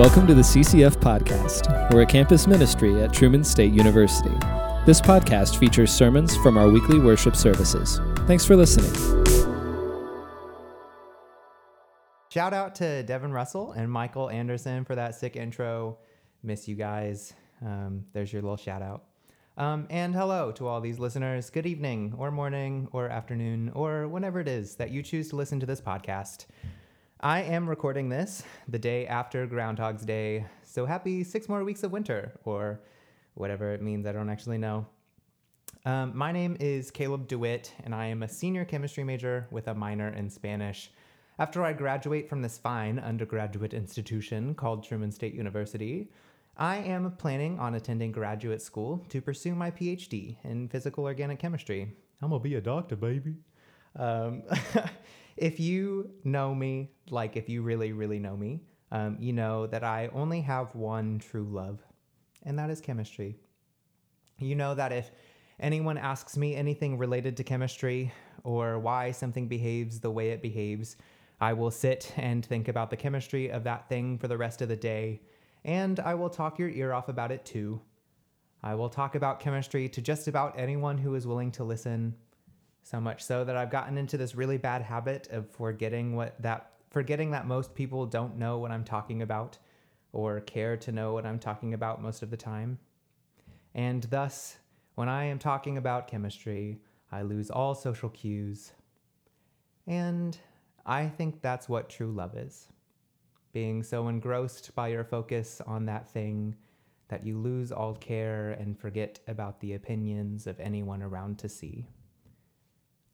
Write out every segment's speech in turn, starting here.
Welcome to the CCF Podcast. We're a campus ministry at Truman State University. This podcast features sermons from our weekly worship services. Thanks for listening. Shout out to Devin Russell and Michael Anderson for that sick intro. Miss you guys. Um, there's your little shout out. Um, and hello to all these listeners. Good evening, or morning, or afternoon, or whenever it is that you choose to listen to this podcast. I am recording this the day after Groundhog's Day, so happy six more weeks of winter, or whatever it means, I don't actually know. Um, my name is Caleb DeWitt, and I am a senior chemistry major with a minor in Spanish. After I graduate from this fine undergraduate institution called Truman State University, I am planning on attending graduate school to pursue my PhD in physical organic chemistry. I'm gonna be a doctor, baby. Um, if you know me, like if you really, really know me, um, you know that I only have one true love, and that is chemistry. You know that if anyone asks me anything related to chemistry or why something behaves the way it behaves, I will sit and think about the chemistry of that thing for the rest of the day, and I will talk your ear off about it too. I will talk about chemistry to just about anyone who is willing to listen. So much so that I've gotten into this really bad habit of forgetting what that forgetting that most people don't know what I'm talking about or care to know what I'm talking about most of the time. And thus, when I am talking about chemistry, I lose all social cues. And I think that's what true love is being so engrossed by your focus on that thing that you lose all care and forget about the opinions of anyone around to see.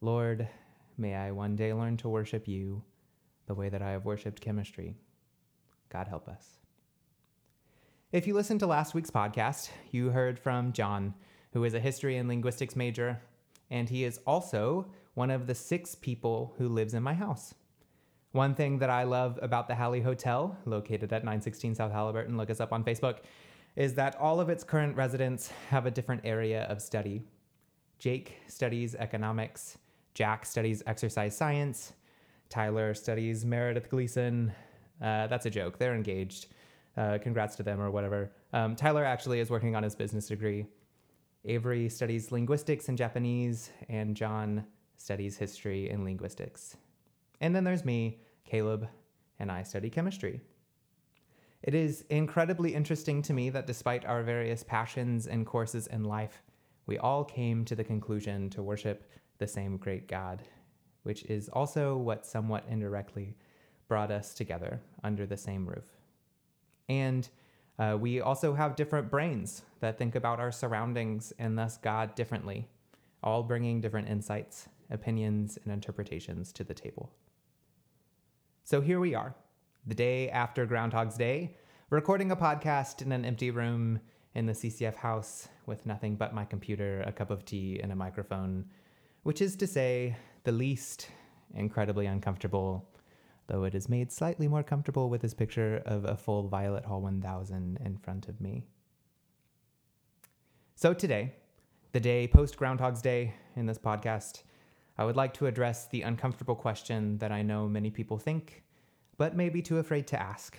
Lord, may I one day learn to worship you the way that I have worshiped chemistry. God help us. If you listened to last week's podcast, you heard from John, who is a history and linguistics major, and he is also one of the six people who lives in my house. One thing that I love about the Halley Hotel, located at 916 South Halliburton, look us up on Facebook, is that all of its current residents have a different area of study. Jake studies economics, Jack studies exercise science, Tyler studies Meredith Gleason. Uh, that's a joke. They're engaged. Uh, congrats to them or whatever. Um, Tyler actually is working on his business degree. Avery studies linguistics and Japanese, and John studies history and linguistics. And then there's me, Caleb, and I study chemistry. It is incredibly interesting to me that despite our various passions and courses in life, we all came to the conclusion to worship the same great God, which is also what somewhat indirectly brought us together under the same roof. And uh, we also have different brains that think about our surroundings and thus God differently, all bringing different insights, opinions, and interpretations to the table. So here we are, the day after Groundhog's Day, recording a podcast in an empty room in the CCF house with nothing but my computer, a cup of tea, and a microphone, which is to say, the least incredibly uncomfortable, though it is made slightly more comfortable with this picture of a full Violette Hall 1000 in front of me. So today, the day post Groundhog's Day in this podcast, I would like to address the uncomfortable question that I know many people think, but may be too afraid to ask.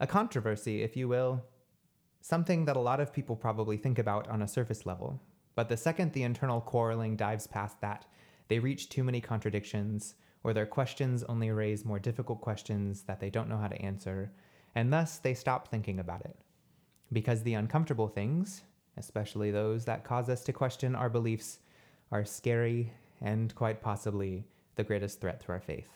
A controversy, if you will. Something that a lot of people probably think about on a surface level. But the second the internal quarreling dives past that, they reach too many contradictions, or their questions only raise more difficult questions that they don't know how to answer, and thus they stop thinking about it. Because the uncomfortable things, especially those that cause us to question our beliefs, are scary and quite possibly the greatest threat to our faith.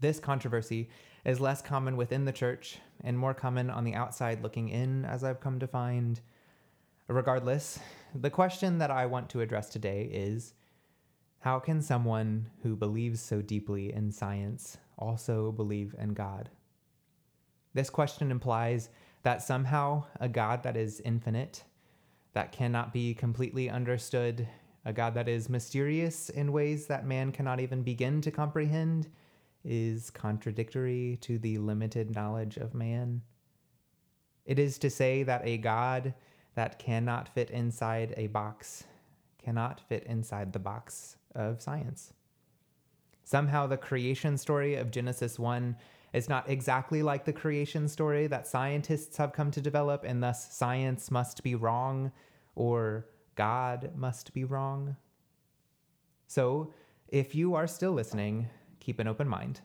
This controversy is less common within the church and more common on the outside looking in, as I've come to find. Regardless, the question that I want to address today is how can someone who believes so deeply in science also believe in God? This question implies that somehow a God that is infinite, that cannot be completely understood, a God that is mysterious in ways that man cannot even begin to comprehend, is contradictory to the limited knowledge of man. It is to say that a God that cannot fit inside a box cannot fit inside the box of science. Somehow, the creation story of Genesis 1 is not exactly like the creation story that scientists have come to develop, and thus science must be wrong or God must be wrong. So, if you are still listening, keep an open mind.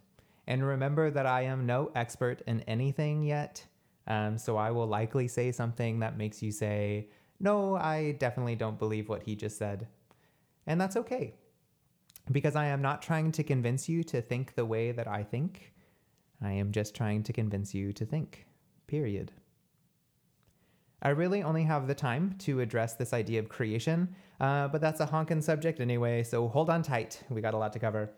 And remember that I am no expert in anything yet. Um, so I will likely say something that makes you say, No, I definitely don't believe what he just said. And that's okay. Because I am not trying to convince you to think the way that I think. I am just trying to convince you to think. Period. I really only have the time to address this idea of creation, uh, but that's a honkin' subject anyway, so hold on tight. We got a lot to cover.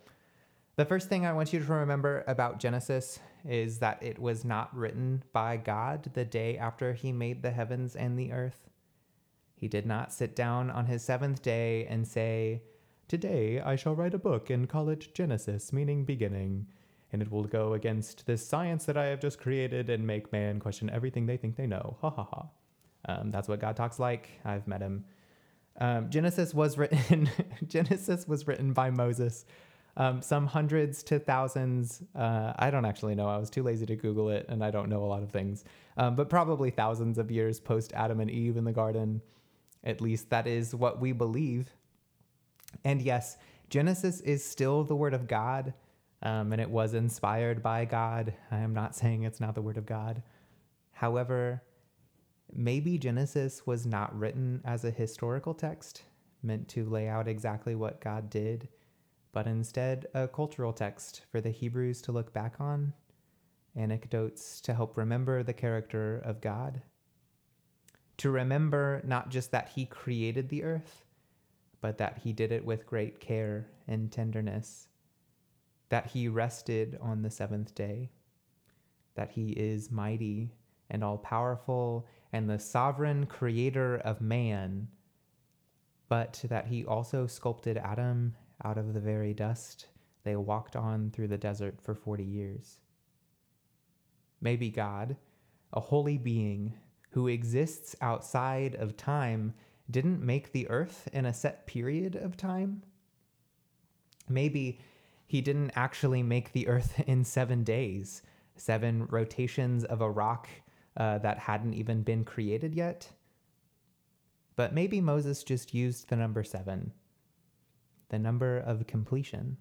The first thing I want you to remember about Genesis is that it was not written by God the day after he made the heavens and the earth. He did not sit down on his seventh day and say, Today I shall write a book and call it Genesis, meaning beginning, and it will go against this science that I have just created and make man question everything they think they know. Ha ha ha. Um, that's what God talks like. I've met him. Um, Genesis was written. Genesis was written by Moses. Um, some hundreds to thousands. Uh, I don't actually know. I was too lazy to Google it, and I don't know a lot of things. Um, but probably thousands of years post Adam and Eve in the garden. At least that is what we believe. And yes, Genesis is still the word of God, um, and it was inspired by God. I am not saying it's not the word of God. However, maybe Genesis was not written as a historical text meant to lay out exactly what God did, but instead a cultural text for the Hebrews to look back on, anecdotes to help remember the character of God. To remember not just that He created the earth, but that He did it with great care and tenderness, that He rested on the seventh day, that He is mighty and all powerful and the sovereign creator of man, but that he also sculpted Adam out of the very dust they walked on through the desert for 40 years. Maybe God, a holy being who exists outside of time, didn't make the earth in a set period of time. Maybe he didn't actually make the earth in seven days, seven rotations of a rock uh, that hadn't even been created yet. But maybe Moses just used the number seven, the number of completion,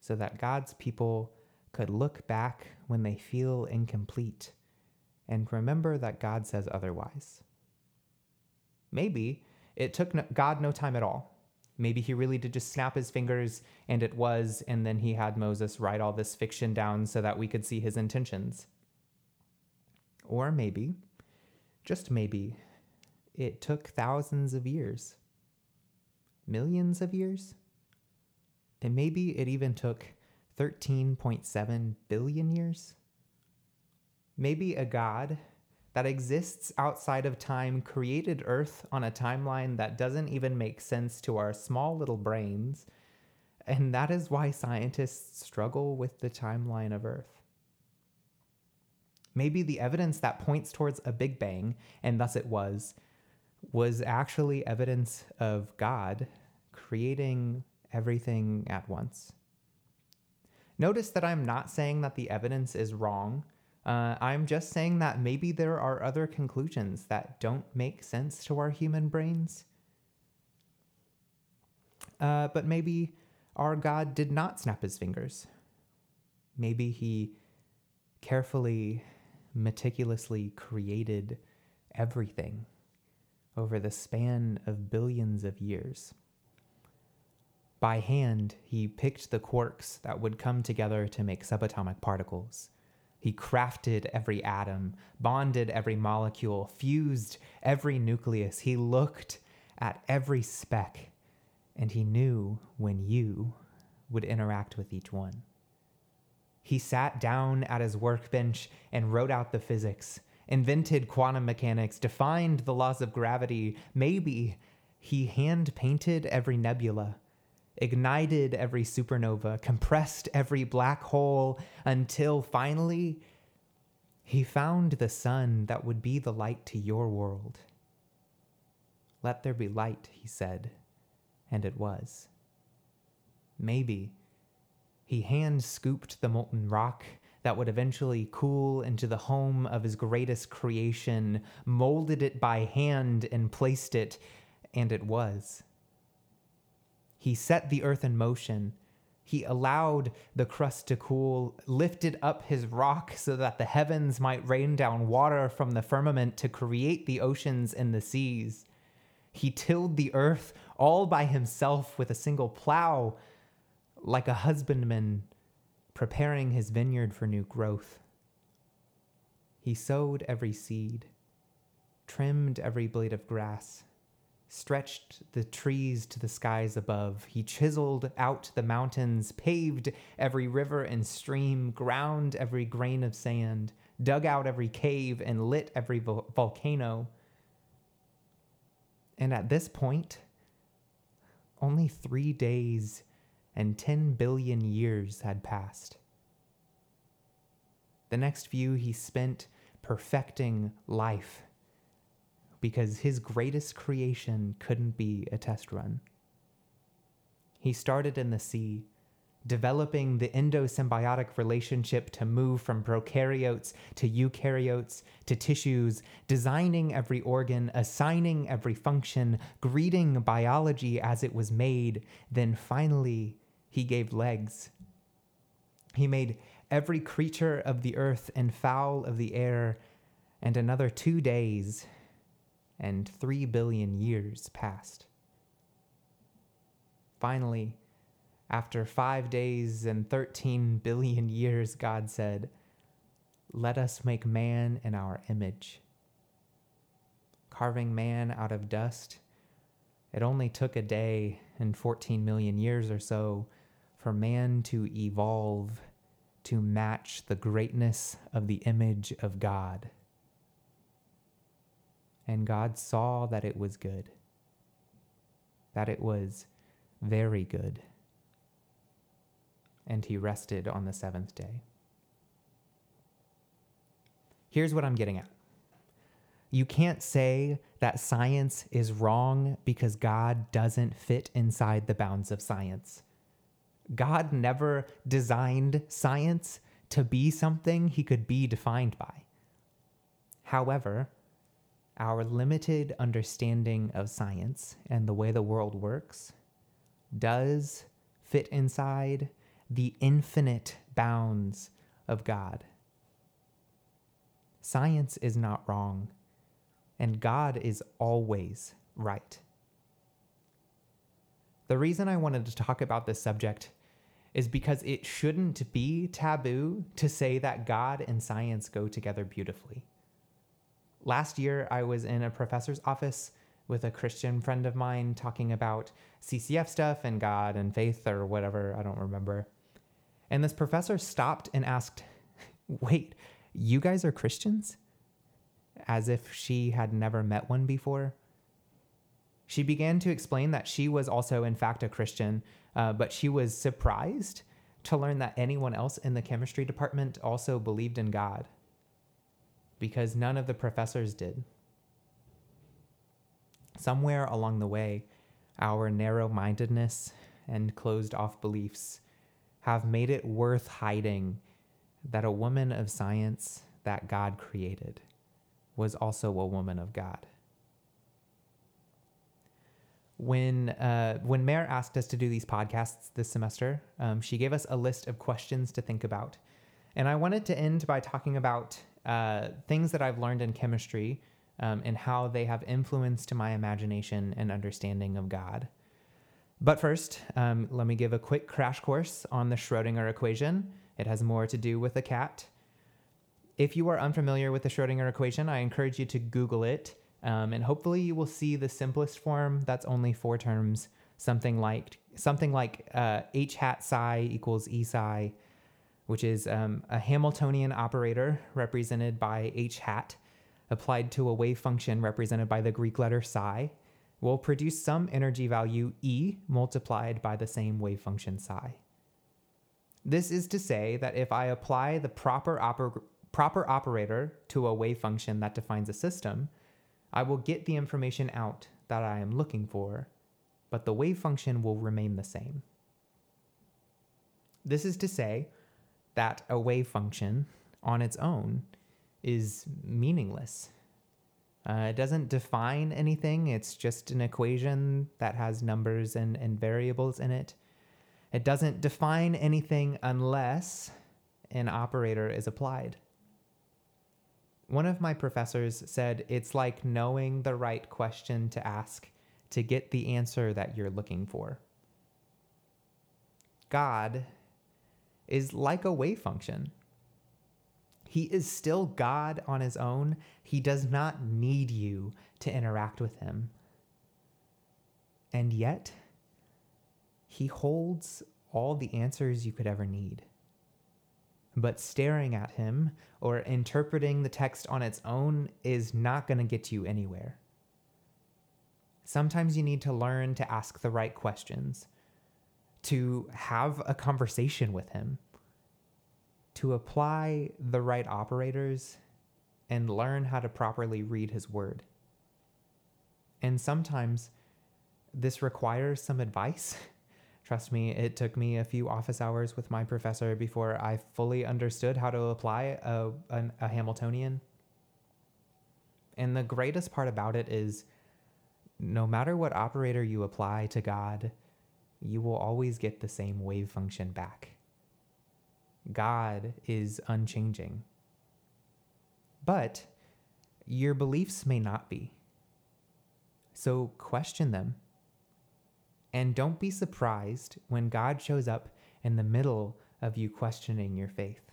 so that God's people could look back when they feel incomplete and remember that God says otherwise. Maybe it took God no time at all. Maybe he really did just snap his fingers and it was, and then he had Moses write all this fiction down so that we could see his intentions. Or maybe, just maybe, it took thousands of years, millions of years, and maybe it even took 13.7 billion years. Maybe a God that exists outside of time created Earth on a timeline that doesn't even make sense to our small little brains, and that is why scientists struggle with the timeline of Earth. Maybe the evidence that points towards a Big Bang, and thus it was, was actually evidence of God creating everything at once. Notice that I'm not saying that the evidence is wrong. Uh, I'm just saying that maybe there are other conclusions that don't make sense to our human brains. Uh, but maybe our God did not snap his fingers. Maybe he carefully meticulously created everything over the span of billions of years. By hand, he picked the quarks that would come together to make subatomic particles. He crafted every atom, bonded every molecule, fused every nucleus. He looked at every speck, and he knew when you would interact with each one. He sat down at his workbench and wrote out the physics, invented quantum mechanics, defined the laws of gravity. Maybe he hand painted every nebula, ignited every supernova, compressed every black hole until finally he found the sun that would be the light to your world. Let there be light, he said, and it was. Maybe he hand scooped the molten rock that would eventually cool into the home of his greatest creation, molded it by hand and placed it, and it was. He set the earth in motion. He allowed the crust to cool, lifted up his rock so that the heavens might rain down water from the firmament to create the oceans and the seas. He tilled the earth all by himself with a single plow, like a husbandman preparing his vineyard for new growth. He sowed every seed, trimmed every blade of grass, stretched the trees to the skies above. He chiseled out the mountains, paved every river and stream, ground every grain of sand, dug out every cave, and lit every vo- volcano. And at this point, only three days and 10 billion years had passed. The next few he spent perfecting life because his greatest creation couldn't be a test run. He started in the sea, developing the endosymbiotic relationship to move from prokaryotes to eukaryotes to tissues, designing every organ, assigning every function, greeting biology as it was made, then finally he gave legs. He made every creature of the earth and fowl of the air, and another two days and three billion years passed. Finally, after five days and 13 billion years, God said, Let us make man in our image. Carving man out of dust, it only took a day and 14 million years or so for man to evolve to match the greatness of the image of God. And God saw that it was good, that it was very good. And he rested on the seventh day. Here's what I'm getting at. You can't say that science is wrong because God doesn't fit inside the bounds of science. God never designed science to be something he could be defined by. However, our limited understanding of science and the way the world works does fit inside the infinite bounds of God. Science is not wrong, and God is always right. The reason I wanted to talk about this subject is because it shouldn't be taboo to say that God and science go together beautifully. Last year, I was in a professor's office with a Christian friend of mine talking about CCF stuff and God and faith or whatever, I don't remember. And this professor stopped and asked, Wait, you guys are Christians? As if she had never met one before. She began to explain that she was also, in fact, a Christian, uh, but she was surprised to learn that anyone else in the chemistry department also believed in God because none of the professors did. Somewhere along the way, our narrow mindedness and closed off beliefs have made it worth hiding that a woman of science that God created was also a woman of God when uh, when Mare asked us to do these podcasts this semester, um, she gave us a list of questions to think about, and I wanted to end by talking about uh, things that I've learned in chemistry um, and how they have influenced my imagination and understanding of God. But first, um, let me give a quick crash course on the Schrodinger equation. It has more to do with a cat. If you are unfamiliar with the Schrodinger equation, I encourage you to Google it. Um, and hopefully you will see the simplest form that's only four terms, something like something like uh, h hat psi equals e psi, which is um, a Hamiltonian operator represented by h hat applied to a wave function represented by the Greek letter psi will produce some energy value E multiplied by the same wave function psi. This is to say that if I apply the proper, oper- proper operator to a wave function that defines a system, I will get the information out that I am looking for, but the wave function will remain the same. This is to say that a wave function on its own is meaningless. Uh, it doesn't define anything, it's just an equation that has numbers and, and variables in it. It doesn't define anything unless an operator is applied. One of my professors said it's like knowing the right question to ask to get the answer that you're looking for. God is like a wave function. He is still God on his own. He does not need you to interact with him. And yet, he holds all the answers you could ever need. But staring at him or interpreting the text on its own is not going to get you anywhere. Sometimes you need to learn to ask the right questions, to have a conversation with him, to apply the right operators, and learn how to properly read his word. And sometimes this requires some advice. Trust me, it took me a few office hours with my professor before I fully understood how to apply a, a, a Hamiltonian. And the greatest part about it is no matter what operator you apply to God, you will always get the same wave function back. God is unchanging. But your beliefs may not be. So question them. And don't be surprised when God shows up in the middle of you questioning your faith.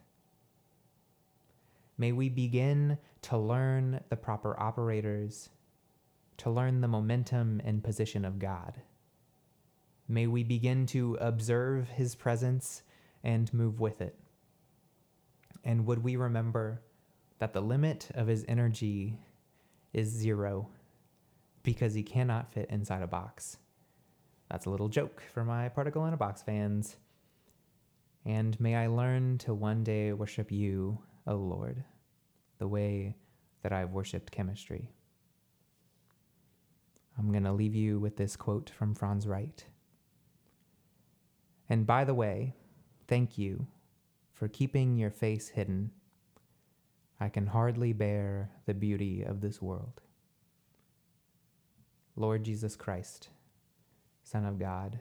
May we begin to learn the proper operators to learn the momentum and position of God. May we begin to observe his presence and move with it. And would we remember that the limit of his energy is zero because he cannot fit inside a box? That's a little joke for my particle in a box fans. And may I learn to one day worship you, O Lord, the way that I've worshiped chemistry. I'm going to leave you with this quote from Franz Wright. And by the way, thank you for keeping your face hidden. I can hardly bear the beauty of this world. Lord Jesus Christ, Son of God,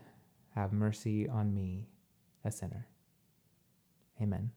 have mercy on me, a sinner. Amen.